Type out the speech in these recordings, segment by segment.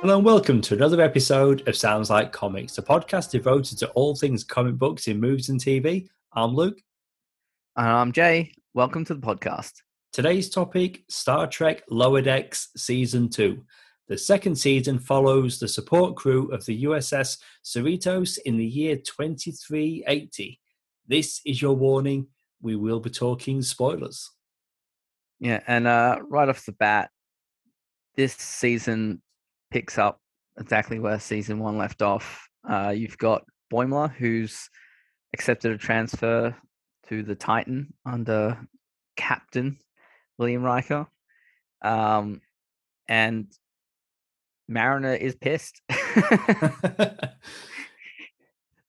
Hello and welcome to another episode of Sounds Like Comics, a podcast devoted to all things comic books in movies and TV. I'm Luke. And I'm Jay. Welcome to the podcast. Today's topic Star Trek Lower Decks Season 2. The second season follows the support crew of the USS Cerritos in the year 2380. This is your warning. We will be talking spoilers. Yeah, and uh, right off the bat, this season picks up exactly where season one left off. Uh, you've got Boimler, who's accepted a transfer to the Titan under Captain William Riker. Um, and Mariner is pissed.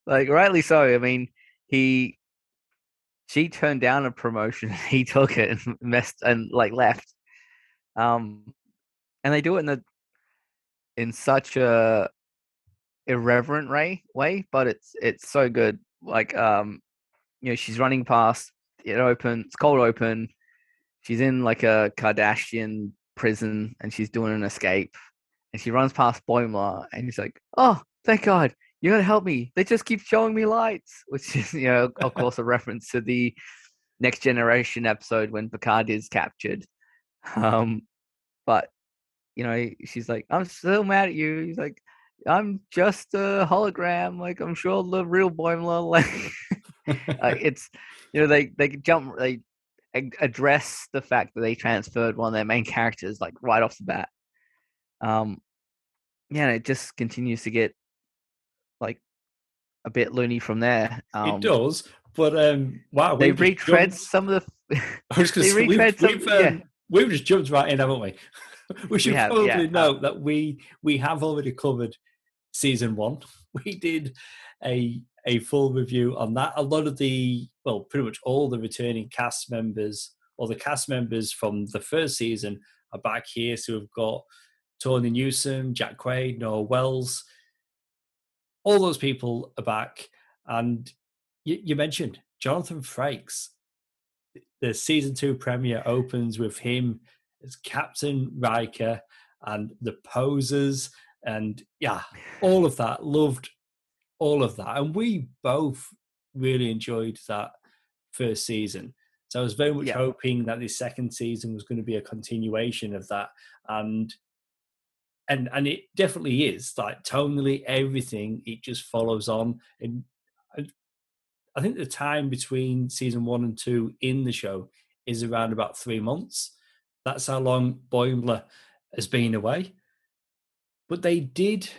like, rightly so. I mean, he she turned down a promotion he took it and messed and like left um and they do it in the in such a irreverent way way but it's it's so good. Like um you know she's running past it open it's cold open she's in like a Cardassian prison and she's doing an escape and she runs past boimler and he's like oh thank god you're gonna help me they just keep showing me lights which is you know of course a reference to the next generation episode when picard is captured. Um but you know, she's like, I'm still mad at you. He's like, I'm just a hologram. Like, I'm sure the real Boimler, like, uh, it's, you know, they, they jump, they address the fact that they transferred one of their main characters, like, right off the bat. Um, yeah, it just continues to get, like, a bit loony from there. Um, it does, but um, wow, they retread jumped... some of the. I was going to say, we've, we've, um, yeah. we've just jumped right in, haven't we? we should we have, probably yeah. Uh, note that we we have already covered season one. We did a a full review on that. A lot of the well, pretty much all the returning cast members or the cast members from the first season are back here. So we've got Tawny Newsome, Jack Quaid, Noël Wells. All those people are back. And you, you mentioned Jonathan Frakes. The season two premiere opens with him as Captain Riker and the poses and yeah, all of that. Loved all of that. And we both really enjoyed that first season. So I was very much yeah. hoping that this second season was going to be a continuation of that. And and and it definitely is. Like tonally, everything it just follows on. And I think the time between season one and two in the show is around about three months. That's how long Boimler has been away. But they did,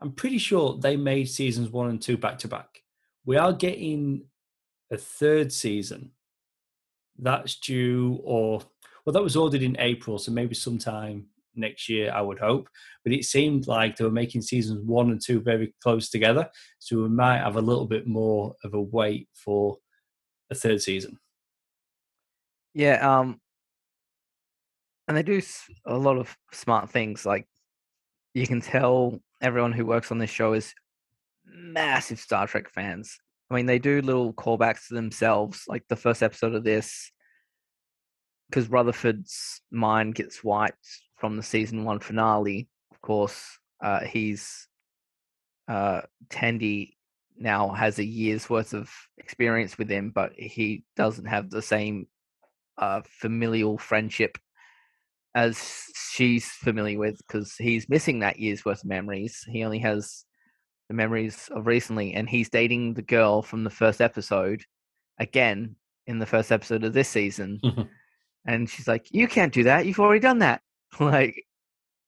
I'm pretty sure they made seasons one and two back to back. We are getting a third season. That's due, or, well, that was ordered in April, so maybe sometime next year, I would hope. But it seemed like they were making seasons one and two very close together. So we might have a little bit more of a wait for a third season. Yeah, um, and they do a lot of smart things. Like you can tell everyone who works on this show is massive Star Trek fans. I mean, they do little callbacks to themselves, like the first episode of this, because Rutherford's mind gets wiped from the season one finale. Of course, uh, he's uh, Tendi now has a year's worth of experience with him, but he doesn't have the same uh, familial friendship as she's familiar with because he's missing that year's worth of memories. He only has the memories of recently, and he's dating the girl from the first episode again in the first episode of this season. Mm-hmm. And she's like, You can't do that. You've already done that. like,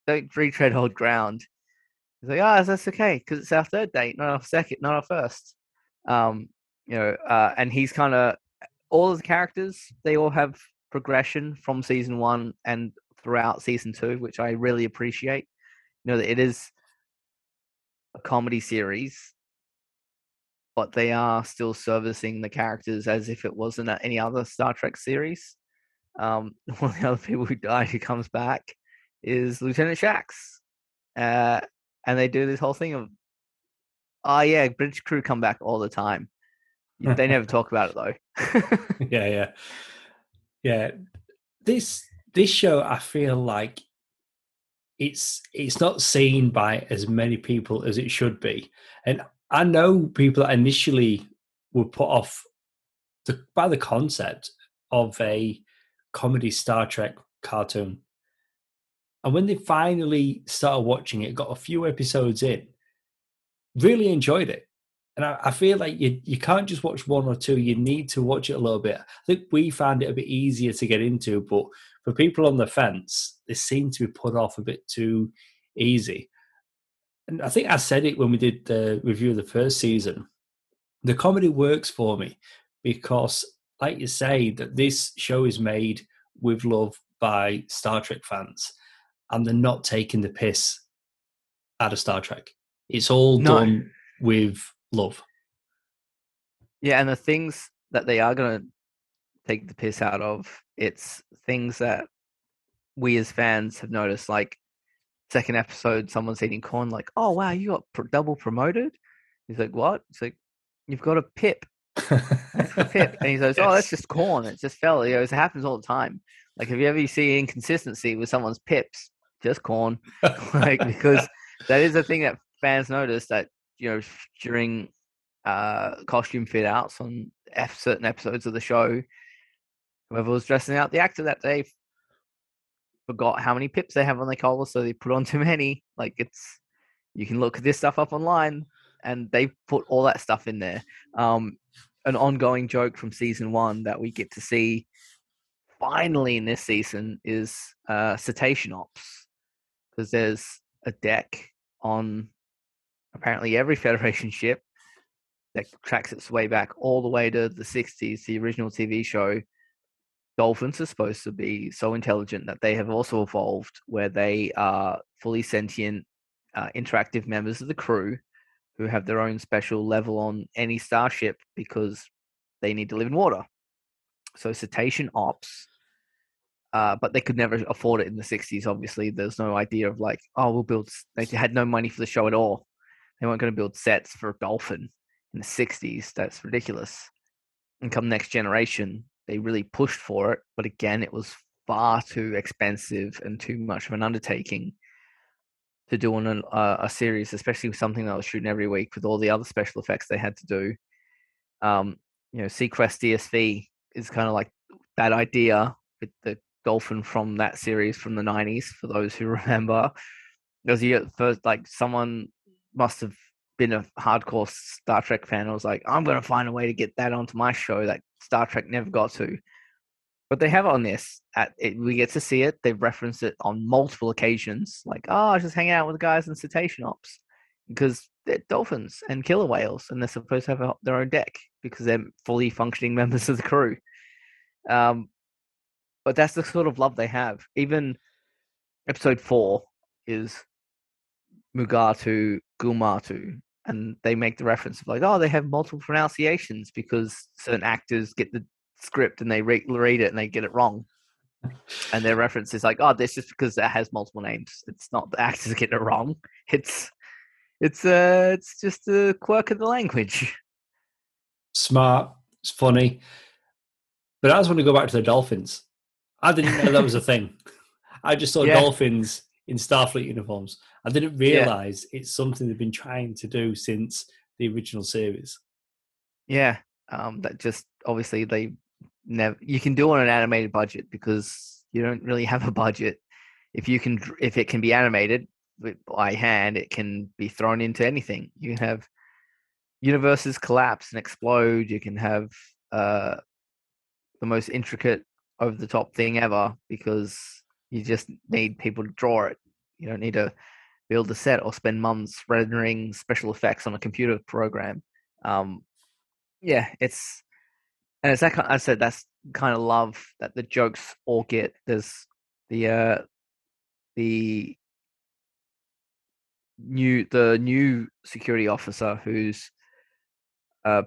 don't retread old ground. He's like, Ah, oh, that's okay because it's our third date, not our second, not our first. Um, you know, uh, and he's kind of all of the characters, they all have progression from season one and throughout season two, which I really appreciate. You know that it is a comedy series, but they are still servicing the characters as if it wasn't any other Star Trek series. Um, one of the other people who died who comes back is Lieutenant Shax, uh, and they do this whole thing of, oh yeah, British crew come back all the time. They never talk about it though. yeah, yeah, yeah. This this show, I feel like it's it's not seen by as many people as it should be. And I know people that initially were put off the, by the concept of a comedy Star Trek cartoon. And when they finally started watching it, got a few episodes in, really enjoyed it. And I, I, feel like you you can't just watch one or two. You need to watch it a little bit. I think we found it a bit easier to get into, but for people on the fence, they seem to be put off a bit too easy. And I think I said it when we did the review of the first season. The comedy works for me because, like you say, that this show is made with love by Star Trek fans, and they're not taking the piss out of Star Trek. It's all no. done with love. Yeah, and the things that they are going to take the piss out of, it's things that we as fans have noticed. Like second episode, someone's eating corn. Like, oh wow, you got pr- double promoted. He's like, what? It's like you've got a pip. a pip, and he goes, "Oh, that's just corn. It just fell. You know, it happens all the time. Like, have you ever seen inconsistency with someone's pips? Just corn, like because that is a thing that fans notice that you know during uh, costume fit outs on F- certain episodes of the show. Whoever was dressing out the actor that day forgot how many pips they have on their collar, so they put on too many. Like it's, you can look this stuff up online, and they put all that stuff in there. Um, an ongoing joke from season one that we get to see finally in this season is uh, cetacean ops because there's a deck on apparently every Federation ship that tracks its way back all the way to the 60s, the original TV show. Dolphins are supposed to be so intelligent that they have also evolved where they are fully sentient, uh, interactive members of the crew who have their own special level on any starship because they need to live in water. So cetacean ops, uh, but they could never afford it in the 60s. Obviously, there's no idea of like, oh, we'll build. They had no money for the show at all. They weren't going to build sets for a Dolphin in the 60s. That's ridiculous. And come next generation, they really pushed for it. But again, it was far too expensive and too much of an undertaking to do on a, a series, especially with something that was shooting every week with all the other special effects they had to do. Um, you know, seaQuest DSV is kind of like that idea with the dolphin from that series from the 90s, for those who remember. There was the first, like, someone must have been a hardcore Star Trek fan. I was like, I'm going to find a way to get that onto my show that Star Trek never got to. But they have it on this. At it, we get to see it. They've referenced it on multiple occasions. Like, oh, I was just hanging out with the guys in Cetacean Ops because they're dolphins and killer whales, and they're supposed to have a, their own deck because they're fully functioning members of the crew. Um, but that's the sort of love they have. Even episode four is Mugato Gumato, and they make the reference of like, oh, they have multiple pronunciations because certain actors get the script and they re- read it and they get it wrong. And their reference is like, oh, this is because it has multiple names. It's not the actors get it wrong. It's it's uh it's just a quirk of the language. Smart. It's funny. But I just want to go back to the dolphins. I didn't know that was a thing. I just saw yeah. dolphins in Starfleet uniforms. I didn't realize yeah. it's something they've been trying to do since the original series. Yeah, um, that just obviously they never. You can do on an animated budget because you don't really have a budget. If you can, if it can be animated by hand, it can be thrown into anything. You can have universes collapse and explode. You can have uh, the most intricate, over the top thing ever because you just need people to draw it. You don't need to build a set or spend months rendering special effects on a computer program. Um, yeah, it's and it's that kind. Of, I said that's kind of love that the jokes all get. There's the uh, the new the new security officer who's uh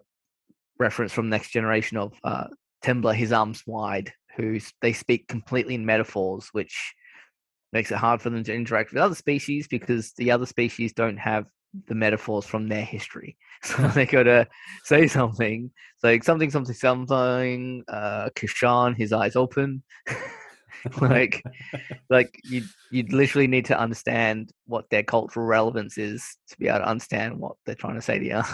reference from next generation of uh Temba his arms wide who they speak completely in metaphors which makes it hard for them to interact with other species because the other species don't have the metaphors from their history. So they got to say something, like something, something, something. Uh, Kayshon, his eyes open. like, like you you literally need to understand what their cultural relevance is to be able to understand what they're trying to say to you.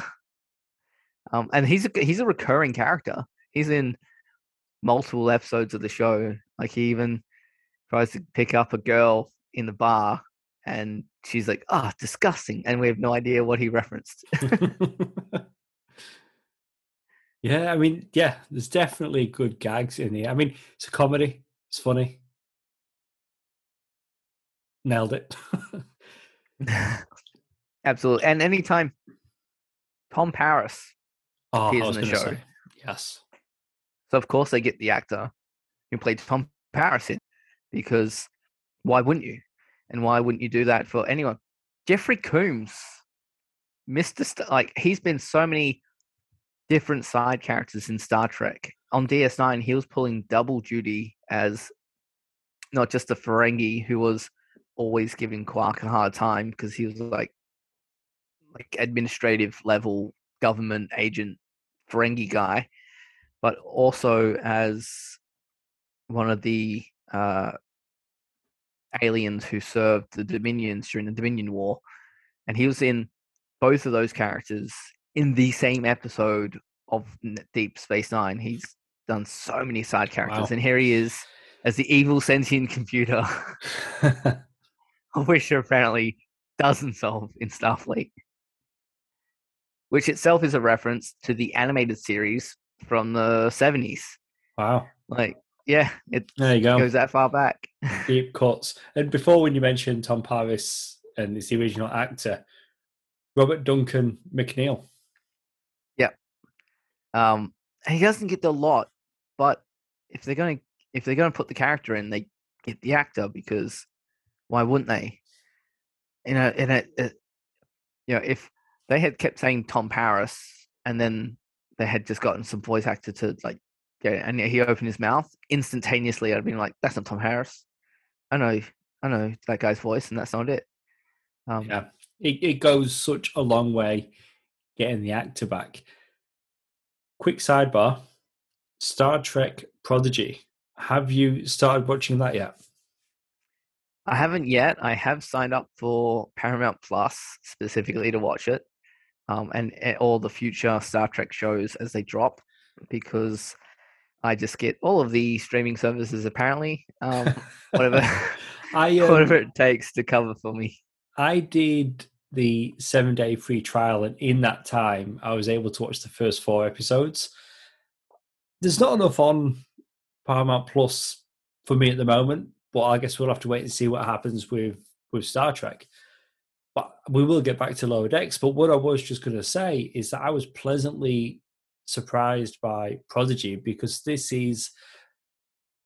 Um, and he's a he's a recurring character. He's in multiple episodes of the show. Like he even tries to pick up a girl in the bar, and she's like, "Ah, oh, disgusting," and we have no idea what he referenced. yeah, I mean, yeah, there's definitely good gags in here. I mean, it's a comedy. It's funny. Nailed it. Absolutely. And anytime Tom Paris oh, appears in the show. Say, yes. So of course they get the actor who played Tom Paris in because why wouldn't you? And why wouldn't you do that for anyone? Jeffrey Combs, Mr. St- like he's been so many different side characters in Star Trek. On DS9, he was pulling double duty as not just a Ferengi who was always giving Quark a hard time because he was like like administrative level government agent Ferengi guy, but also as one of the uh, aliens who served the Dominions during the Dominion War, and he was in both of those characters in the same episode of Deep Space Nine. He's done so many side characters, wow. and here he is as the evil sentient computer, which apparently doesn't solve in Starfleet, which itself is a reference to the animated series from the seventies. Wow! Like, yeah, it there you go. goes that far back. Deep cuts. And before, when you mentioned Tom Paris and it's the original actor, Robert Duncan McNeill. Yeah. Um, he doesn't get the lot, but if they're going to if they're going to put the character in, they get the actor because why wouldn't they? You know, in a, a you know, if they had kept saying Tom Paris and then they had just gotten some voice actor to like go and he opened his mouth instantaneously, I'd been like, "That's not Tom Harris." I know, I know that guy's voice, and that's not it. Um, yeah, it, it goes such a long way getting the actor back. Quick sidebar: Star Trek Prodigy. Have you started watching that yet? I haven't yet. I have signed up for Paramount Plus specifically to watch it, um, and, and all the future Star Trek shows as they drop, because I just get all of the streaming services apparently, um, whatever, I, um, whatever it takes to cover for me. I did the seven day free trial, and in that time, I was able to watch the first four episodes. There's not enough on Paramount Plus for me at the moment, but I guess we'll have to wait and see what happens with with Star Trek. But we will get back to Lower Decks. But what I was just going to say is that I was pleasantly surprised by Prodigy because this is,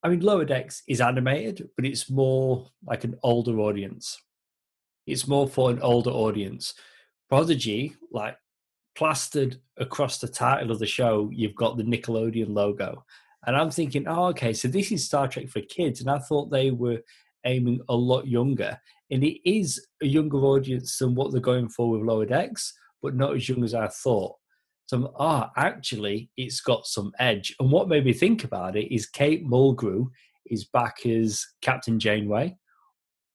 I mean, Lower Decks is animated, but it's more like an older audience. It's more for an older audience. Prodigy, like plastered across the title of the show, you've got the Nickelodeon logo. And I'm thinking, oh, okay, so this is Star Trek for kids. And I thought they were aiming a lot younger. And it is a younger audience than what they're going for with Lower Decks, but not as young as I thought. So, ah, actually, it's got some edge. And what made me think about it is Kate Mulgrew is back as Captain Janeway,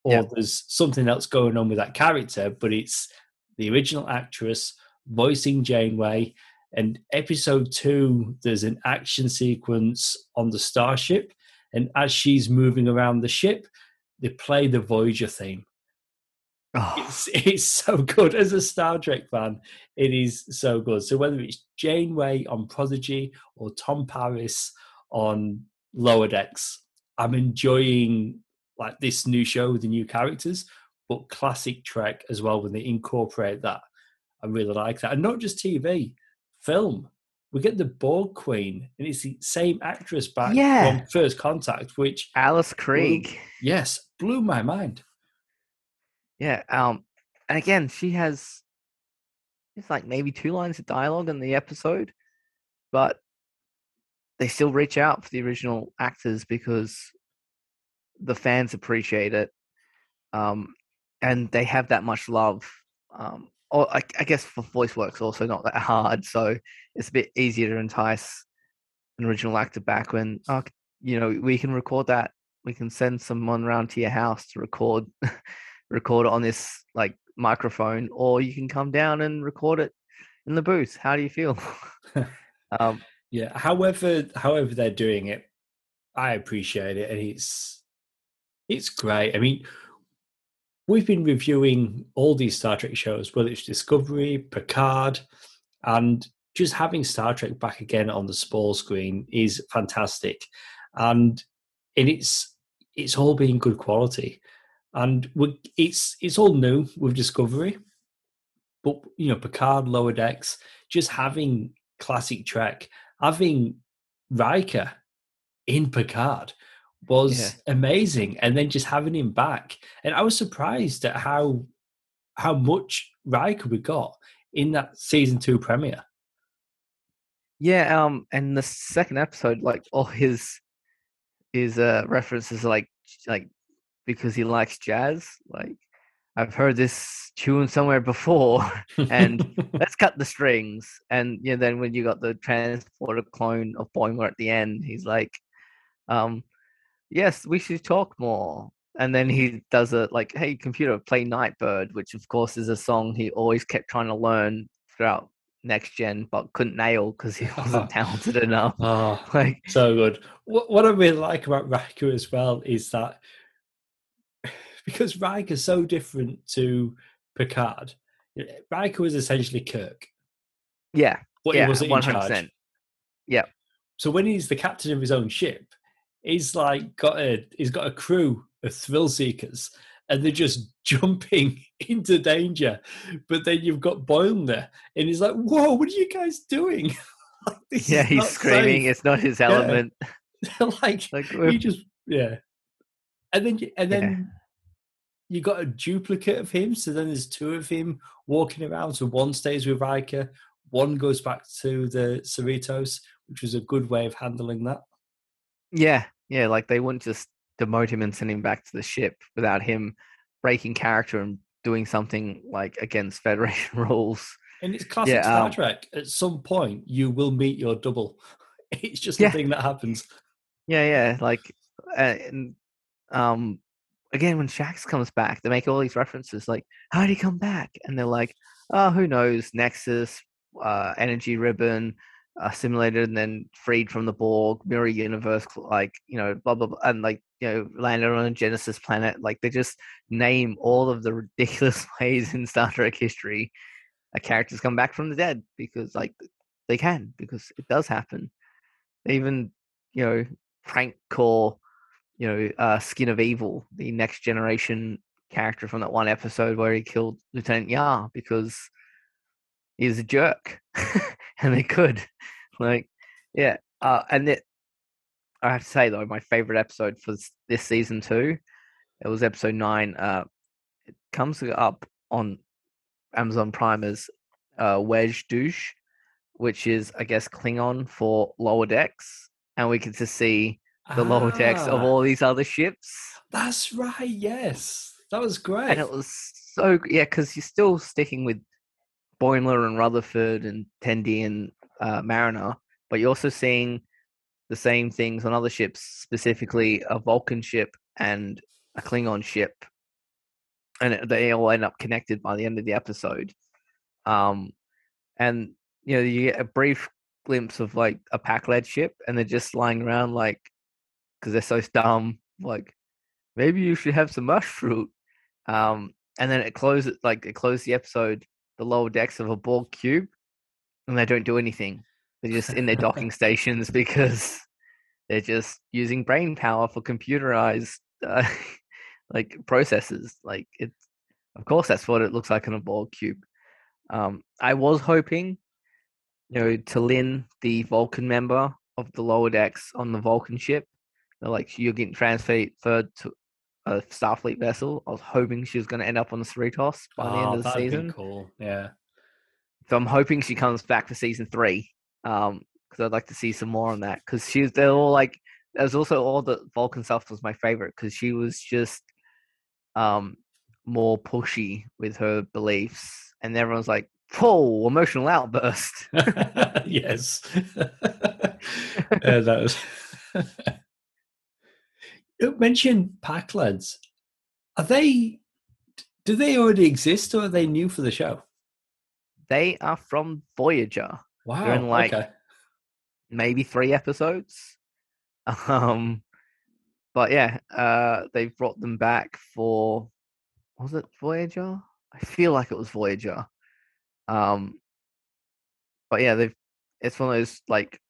or yeah. there's something else going on with that character, but it's the original actress voicing Janeway. And episode two, there's an action sequence on the starship. And as she's moving around the ship, they play the Voyager theme. Oh. It's, it's so good. As a Star Trek fan, it is so good. So whether it's Janeway on Prodigy or Tom Paris on Lower Decks, I'm enjoying like this new show with the new characters, but classic Trek as well when they incorporate that. I really like that. And not just TV, film. We get the Borg Queen, and it's the same actress back yeah. from First Contact, which Alice Krige. Blew, yes, blew my mind. Yeah, um, and again, she has it's like maybe two lines of dialogue in the episode, but they still reach out for the original actors because the fans appreciate it, um, and they have that much love um, or I, I, guess for voice work's also not that hard, so it's a bit easier to entice an original actor back when, oh, you know, we can record that we can send someone around to your house to record record it on this like microphone, or you can come down and record it in the booth. How do you feel? um, yeah. However, however they're doing it, I appreciate it, and it's it's great. I mean, we've been reviewing all these Star Trek shows, whether it's Discovery, Picard, and just having Star Trek back again on the small screen is fantastic, and and it's it's all being good quality, and it's it's all new with Discovery, but you know Picard, Lower Decks, just having classic Trek, having Riker in Picard was yeah. amazing, and then just having him back, and I was surprised at how how much Riker we got in that season two premiere. Yeah, um, and the second episode, like all his his uh references, like like because he likes jazz. Like I've heard this tune somewhere before, and let's cut the strings. And you know, then when you got the transporter clone of Boimler at the end, he's like, um, "Yes, we should talk more." And then he does a like, "Hey, computer, play Nightbird," which of course is a song he always kept trying to learn throughout next gen, but couldn't nail because he wasn't talented enough. Oh, like so good. What, what I really like about Riker as well is that because Riker's so different to Picard. Riker was essentially Kirk. Yeah. But yeah, he wasn't 100%. in charge. Yeah. So when he's the captain of his own ship, he's like got a he's got a crew of thrill seekers and they're just jumping into danger. But then you've got Boyle there, and he's like, "Whoa, what are you guys doing?" like, yeah, he's screaming. Safe. It's not his element. Yeah. like, like he just yeah, and then and then. Yeah. You got a duplicate of him, so then there's two of him walking around. So one stays with Riker, one goes back to the Cerritos, which was a good way of handling that. Yeah, yeah, like they wouldn't just demote him and send him back to the ship without him breaking character and doing something like against Federation rules. And it's classic yeah, Star um, Trek. At some point, you will meet your double. It's just yeah. a thing that happens. Yeah, yeah. Like, uh, and, um, again, when Shax comes back, they make all these references like, "How did he come back?" And they're like, "Oh, who knows? Nexus, uh, energy ribbon, assimilated and then freed from the Borg, mirror universe, like you know, blah blah blah, and like you know, landed on a Genesis planet. Like they just name all of the ridiculous ways in Star Trek history a characters come back from the dead because like they can because it does happen. They even you know prank call you know uh, Skin of Evil, the next generation character from that one episode where he killed Lieutenant Yar because he's a jerk, and they could, like, yeah. Uh, and it, I have to say though, my favorite episode for this season two, it was episode nine. Uh, it comes up on Amazon Prime as uh, Wej Duj, which is I guess Klingon for lower decks, and we get to see the ah, lower decks of ah. all these other ships. That's right. Yes, that was great, and it was so yeah because you're still sticking with Boimler and Rutherford and Tendi and uh, Mariner, but you're also seeing the same things on other ships, specifically a Vulcan ship and a Klingon ship, and they all end up connected by the end of the episode. Um, and you know you get a brief glimpse of like a Pakled ship, and they're just lying around like because they're so dumb. Like maybe you should have some mush fruit. Um, and then it closes like it closed the episode the lower decks of a Borg cube, and they don't do anything. They're just in their docking stations because they're just using brain power for computerized uh, like processes. Like it's, of course, that's what it looks like in a Borg cube. Um, I was hoping, you know, T'Lyn, the Vulcan member of the lower decks on the Vulcan ship, like you're getting transferred to a Starfleet vessel. I was hoping she was going to end up on the Cerritos by the end of the season. cool, yeah. So I'm hoping she comes back for season three, um, because I'd like to see some more on that. Because she's they're all like, there's also all the Vulcan stuff was my favorite because she was just, um, more pushy with her beliefs, and everyone's like, "Whoa, emotional outburst!" yes, yeah, that was. You mentioned Pakleds. Are they? Do they already exist, or are they new for the show? They are from Voyager. Wow. They're in like okay. maybe three episodes. Um, but yeah, uh, they've brought them back for was it Voyager? I feel like it was Voyager. Um, but yeah, they've it's one of those like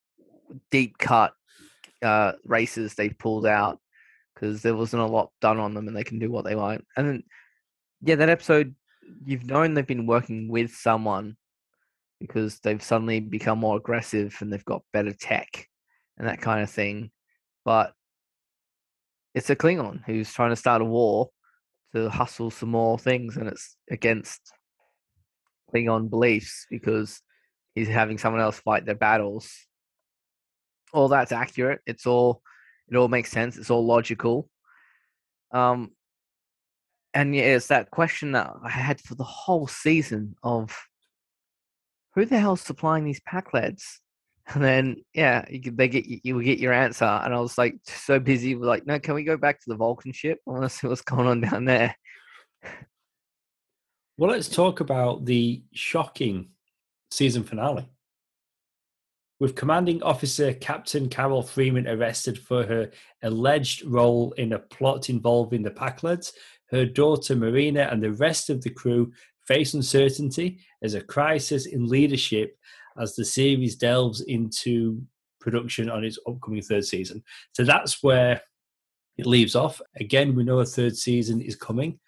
deep cut uh races they pulled out because there wasn't a lot done on them and they can do what they want. And then yeah, that episode you've known they've been working with someone because they've suddenly become more aggressive and they've got better tech and that kind of thing. But it's a Klingon who's trying to start a war to hustle some more things, and it's against Klingon beliefs because he's having someone else fight their battles. All that's accurate. It's all it all makes sense. It's all logical. Um, and yeah, it's that question that I had for the whole season of who the hell's supplying these Pakleds? And then yeah, you, they get you, you get your answer, and I was like so busy like, no, can we go back to the Vulcan ship? I want to see what's going on down there. Well, let's talk about the shocking season finale. With commanding officer Captain Carol Freeman arrested for her alleged role in a plot involving the Pakleds, her daughter Mariner and the rest of the crew face uncertainty as a crisis in leadership as the series delves into production on its upcoming third season. So that's where it leaves off. Again, we know a third season is coming,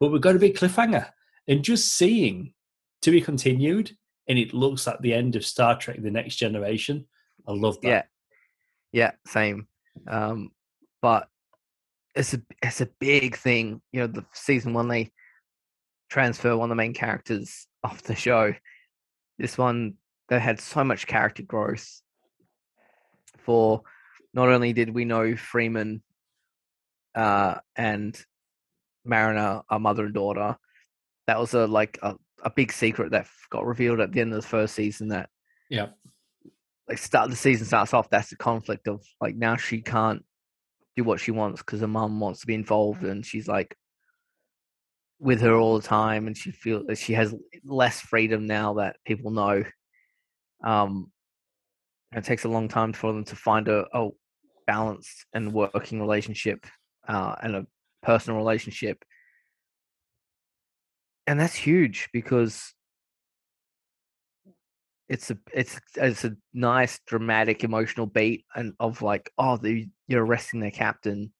but we've got a big cliffhanger. And just seeing to be continued, and it looks like the end of Star Trek The Next Generation. I love that. Yeah. Yeah, same. Um, but it's a it's a big thing. You know, the season one they transfer one of the main characters off the show. This one they had so much character growth. For not only did we know Freeman uh, and Mariner are mother and daughter, that was a like a, a big secret that got revealed at the end of the first season. That yeah, like start the season starts off. That's the conflict of like now she can't do what she wants because her mom wants to be involved, and she's like with her all the time, and she feels that she has less freedom now that people know um, it takes a long time for them to find a, a balanced and working relationship uh, and a personal relationship. And that's huge because it's a it's it's a nice dramatic emotional beat and of like oh the, you're arresting their captain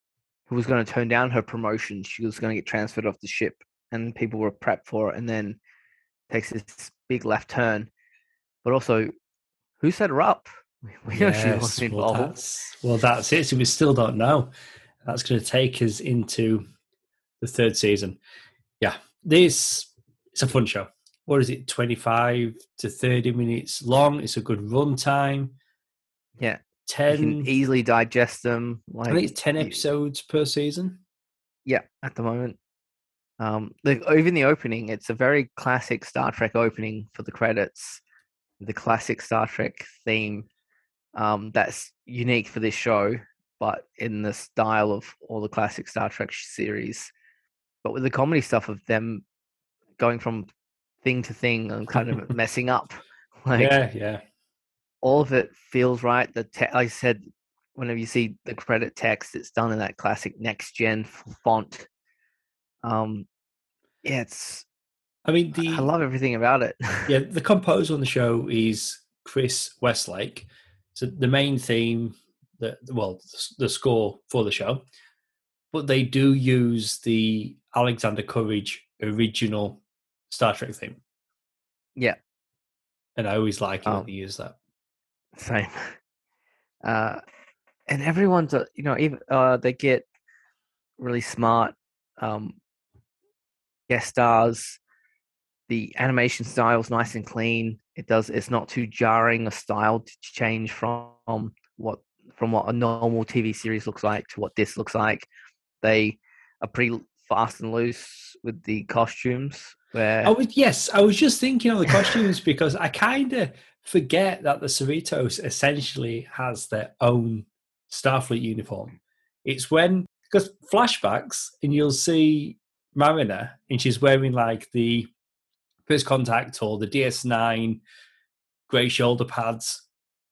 who was going to turn down her promotion she was going to get transferred off the ship and people were prepped for it and then takes this big left turn but also who set her up? We know yes, she involved. Well that's, well, that's it. So we still don't know. That's going to take us into the third season. Yeah, this it's a fun show. What is it? Twenty five to thirty minutes long. It's a good run time. Yeah, ten easily digest them. Like, I think it's ten episodes per season. Yeah, at the moment. Um, the, even the opening, it's a very classic Star Trek opening for the credits the classic Star Trek theme um, that's unique for this show, but in the style of all the classic Star Trek series. But with the comedy stuff of them going from thing to thing and kind of messing up, like yeah, yeah, all of it feels right. The te- I said, whenever you see the credit text, it's done in that classic next gen font. Um, yeah, it's I mean, the I love everything about it. yeah, the composer on the show is Chris Westlake. So the main theme, the well, the score for the show, but they do use the Alexander Courage original Star Trek theme. Yeah, and I always like it um, when they use that. Same. Uh, and everyone's, uh, you know, even uh, they get really smart um, guest stars the animation style is nice and clean. It does. It's not too jarring a style to change from what from what a normal TV series looks like to what this looks like. They are pretty fast and loose with the costumes. Where I was yes, I was just thinking of the costumes because I kind of forget that the Cerritos essentially has their own Starfleet uniform. It's when because flashbacks, and you'll see Mariner, and she's wearing like the first contact or the DS9 grey shoulder pads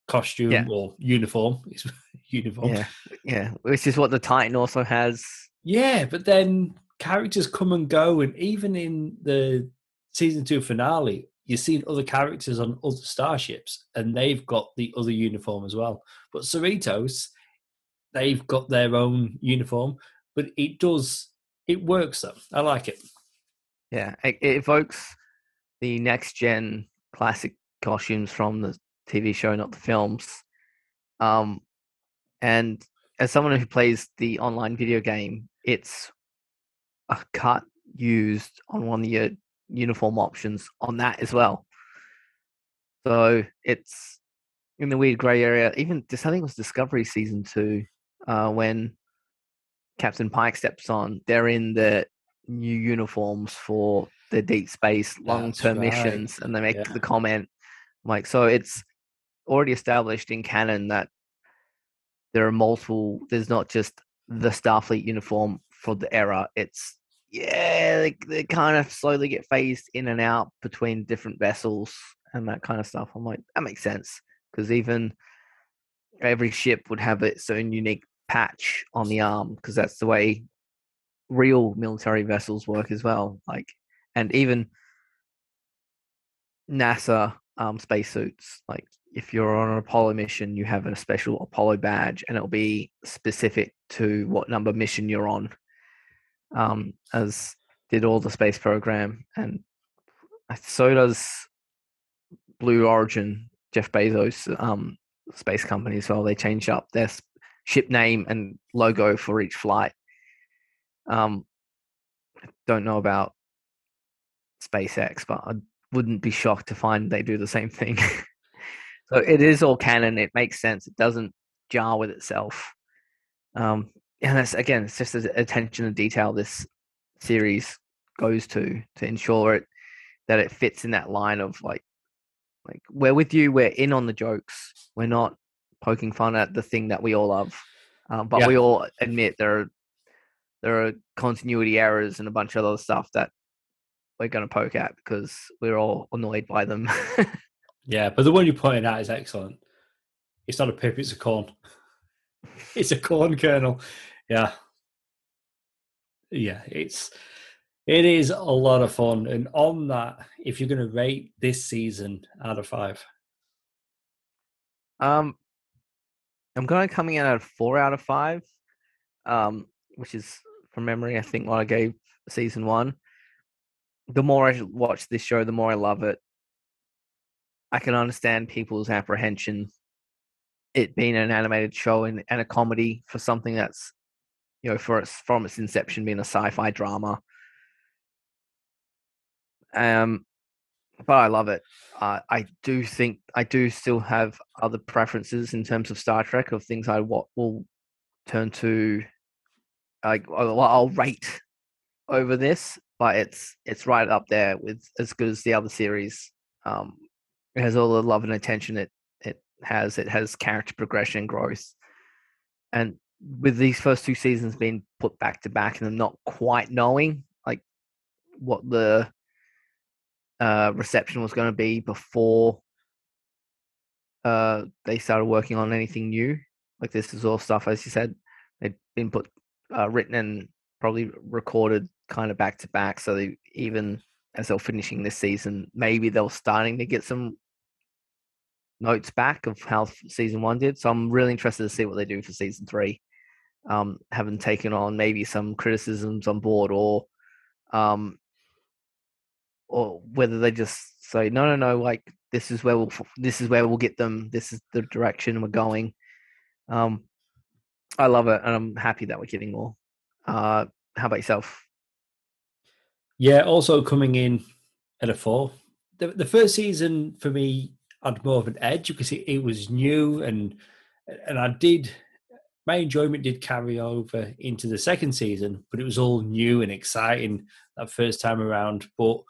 costume yeah. or uniform. It's uniform. Yeah, yeah, which is what the Titan also has. Yeah, but then characters come and go, and even in the season two finale, you've seen other characters on other starships, and they've got the other uniform as well. But Cerritos, they've got their own uniform, but it does it works though. I like it. Yeah, it, it evokes the next gen classic costumes from the TV show, not the films. Um, and as someone who plays the online video game, it's a cut used on one of your uniform options on that as well. So it's in the weird grey area. Even this, I think it was Discovery season two, uh, when Captain Pike steps on, they're in the new uniforms for the deep space long term right. missions, and they make yeah. the comment like, so it's already established in canon that there are multiple. There's not just the Starfleet uniform for the era. It's yeah, they, they kind of slowly get phased in and out between different vessels and that kind of stuff. I'm like, that makes sense because even every ship would have its own unique patch on the arm because that's the way real military vessels work as well. Like, and even NASA um, spacesuits, like if you're on an Apollo mission, you have a special Apollo badge, and it'll be specific to what number mission you're on um, as did all the space program, and so does Blue Origin, Jeff Bezos' um, space company as well. They changed up their ship name and logo for each flight. Um, don't know about SpaceX, but I wouldn't be shocked to find they do the same thing. so it is all canon. It makes sense. It doesn't jar with itself. Um, and that's again, it's just the attention to detail this series goes to to ensure it that it fits in that line of like like we're with you, we're in on the jokes, we're not poking fun at the thing that we all love, um, but yeah. we all admit there are there are continuity errors and a bunch of other stuff that we're going to poke at because we're all annoyed by them. yeah, but the one you pointed out is excellent. It's not a pip; it's a corn. It's a corn kernel. Yeah. Yeah, it's it is a lot of fun. And on that, if you're gonna rate this season out of five. Um I'm going coming in at four out of five. Um, which is from memory, I think what I gave season one. The more I watch this show, the more I love it. I can understand people's apprehension it being an animated show and, and a comedy for something that's you know, for its from its inception being a sci-fi drama. Um, but I love it. Uh, I do think I do still have other preferences in terms of Star Trek of things I what will turn to. Like I'll, rate over this, but it's it's right up there with as good as the other series. Um, it has all the love and attention it it has. It has character progression, growth, and with these first two seasons being put back to back and them not quite knowing like what the uh, reception was going to be before uh, they started working on anything new. Like this is all stuff, as you said, they'd been put uh, written and probably recorded kind of back to back. So they even as they're finishing this season, maybe they're starting to get some notes back of how season one did. So I'm really interested to see what they do for season three um, haven't taken on maybe some criticisms on board or um, or whether they just say no no no like this is where we'll this is where we'll get them. This is the direction we're going. Um i love it and i'm happy that we're getting more. Uh how about yourself yeah also coming in at a four the, the first season for me had more of an edge because it, it was new and and i did my enjoyment did carry over into the second season, but it was all new and exciting that first time around. But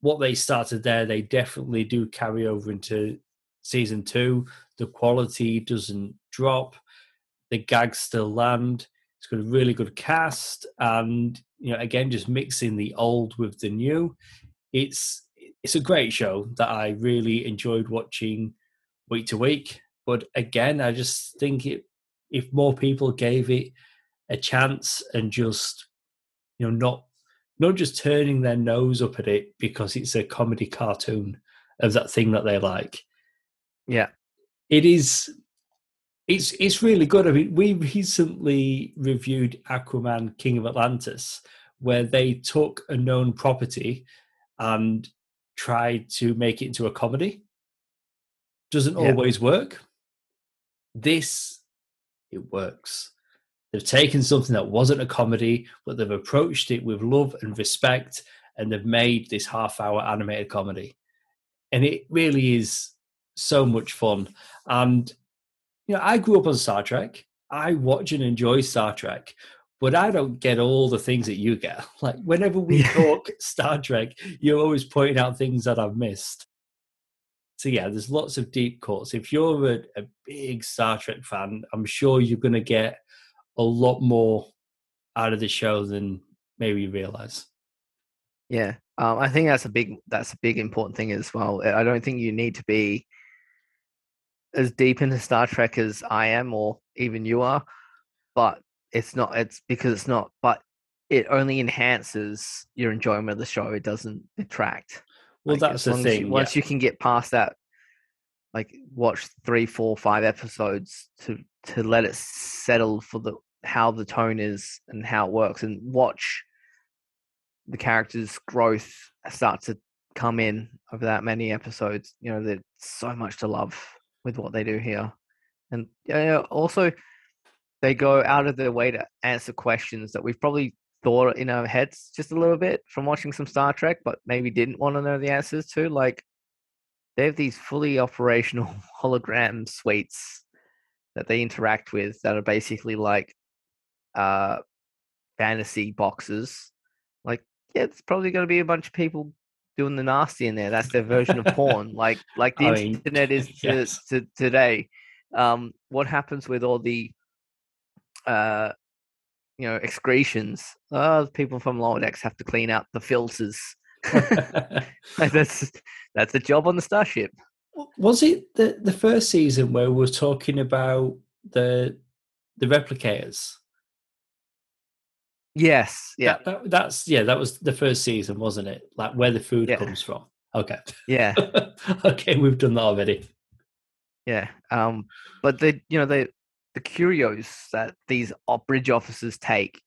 what they started there, they definitely do carry over into season two. The quality doesn't drop, the gags still land. It's got a really good cast, and you know, again, just mixing the old with the new. It's it's a great show that I really enjoyed watching week to week. But again, I just think it if more people gave it a chance and just you know not not just turning their nose up at it because it's a comedy cartoon of that thing that they like. Yeah. It is it's it's really good. I mean, we recently reviewed Aquaman King of Atlantis, where they took a known property and tried to make it into a comedy. Doesn't yeah. always work. This it works. They've taken something that wasn't a comedy, but they've approached it with love and respect, and they've made this half hour animated comedy. And it really is so much fun. And, you know, I grew up on Star Trek. I watch and enjoy Star Trek, but I don't get all the things that you get. Like, whenever we talk Star Trek, you're always pointing out things that I've missed. So, yeah, there's lots of deep cuts. If you're a, a big Star Trek fan, I'm sure you're going to get a lot more out of the show than maybe you realize. Yeah, um, I think that's a big that's a big important thing as well. I don't think you need to be as deep into Star Trek as I am, or even you are, but it's not. It's because it's not. But it only enhances your enjoyment of the show. It doesn't detract. Well, like, that's the thing. You, once you can get past that, like watch three, four, five episodes to to let it settle for the how the tone is and how it works and watch the characters' growth start to come in over that many episodes. You know, there's so much to love with what they do here. And yeah, also they go out of their way to answer questions that we've probably thought in our heads just a little bit from watching some Star Trek, but maybe didn't want to know the answers to. Like they have these fully operational hologram suites that they interact with that are basically like uh, fantasy boxes, like yeah, it's probably going to be a bunch of people doing the nasty in there. That's their version of porn, like like the I internet is to, yes. to today. Um, what happens with all the uh, you know excretions? Oh, people from lower decks have to clean out the filters. that's that's a job on the starship. Was it the the first season where we were talking about the the replicators? Yes, yeah. That, that, that's yeah. That was the first season, wasn't it? Like where the food yeah. comes from. Okay. Yeah. okay, we've done that already. Yeah. Um. But the you know the the curios that these bridge officers take,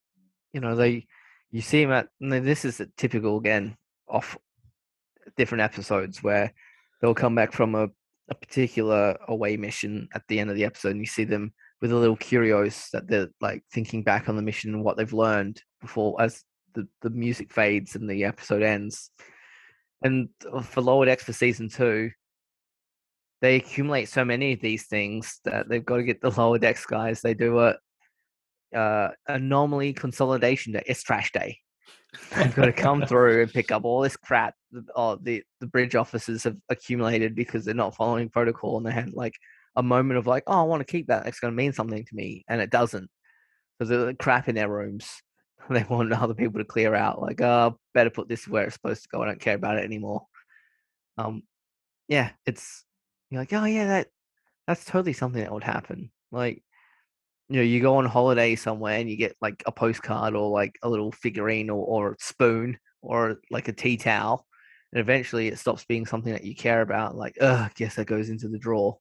you know they you see them at this is a typical again off different episodes where they'll come back from a, a particular away mission at the end of the episode and you see them with a little curios that they're like thinking back on the mission and what they've learned before as the, the music fades and the episode ends. And for Lower Decks for season two, they accumulate so many of these things that they've got to get the Lower Decks guys. They do a uh, anomaly consolidation day. It's trash day. They've got to come through and pick up all this crap oh, the the bridge officers have accumulated because they're not following protocol and they had like a moment of like, oh, I want to keep that. It's going to mean something to me, and it doesn't. Because there's crap in their rooms. They want other people to clear out. Like, oh, better put this where it's supposed to go. I don't care about it anymore. Um, yeah, it's you're like, oh yeah, that that's totally something that would happen. Like, you know, you go on holiday somewhere and you get like a postcard or like a little figurine or, or a spoon or like a tea towel, and eventually it stops being something that you care about. Like, oh, guess that goes into the drawer.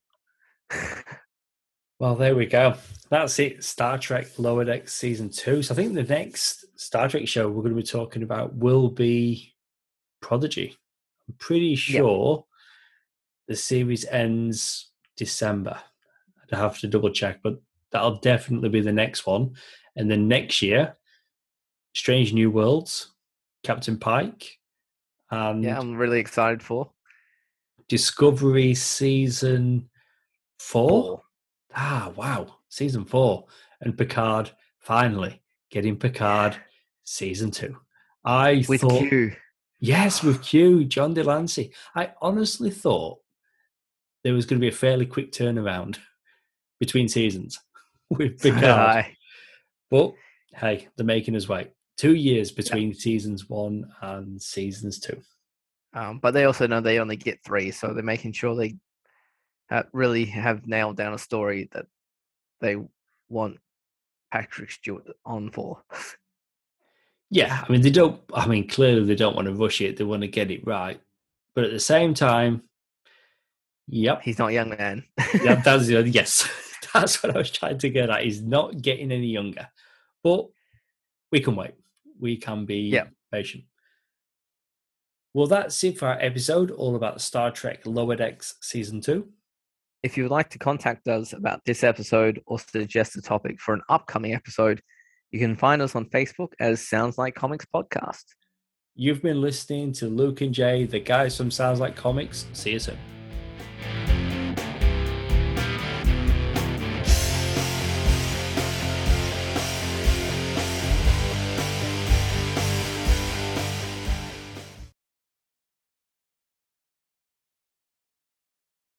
Well, there we go. That's it. Star Trek Lower Decks season two. So I think the next Star Trek show we're going to be talking about will be Prodigy. I'm pretty sure yep. the series ends December. I'd have to double check, but that'll definitely be the next one. And then next year, Strange New Worlds, Captain Pike. And yeah, I'm really excited for Discovery season Four? four? Ah, wow. Season four. And Picard, finally, getting Picard season two. I with thought, Q. Yes, with Q, John de Lancie. I honestly thought there was going to be a fairly quick turnaround between seasons with Picard. But hey, they're making us wait. Two years between yeah. seasons one and seasons two. Um, but they also know they only get three, so they're making sure they really have nailed down a story that they want Patrick Stewart on for. Yeah, I mean they don't. I mean clearly they don't want to rush it. They want to get it right, but at the same time, yep, he's not young man. yeah, that's yes, that's what I was trying to get at. He's not getting any younger, but we can wait. We can be yep. patient. Well, that's it for our episode all about Star Trek Lower Decks Season 2. If you would like to contact us about this episode or suggest a topic for an upcoming episode, you can find us on Facebook as Sounds Like Comics Podcast. You've been listening to Luke and Jay, the guys from Sounds Like Comics. See you soon.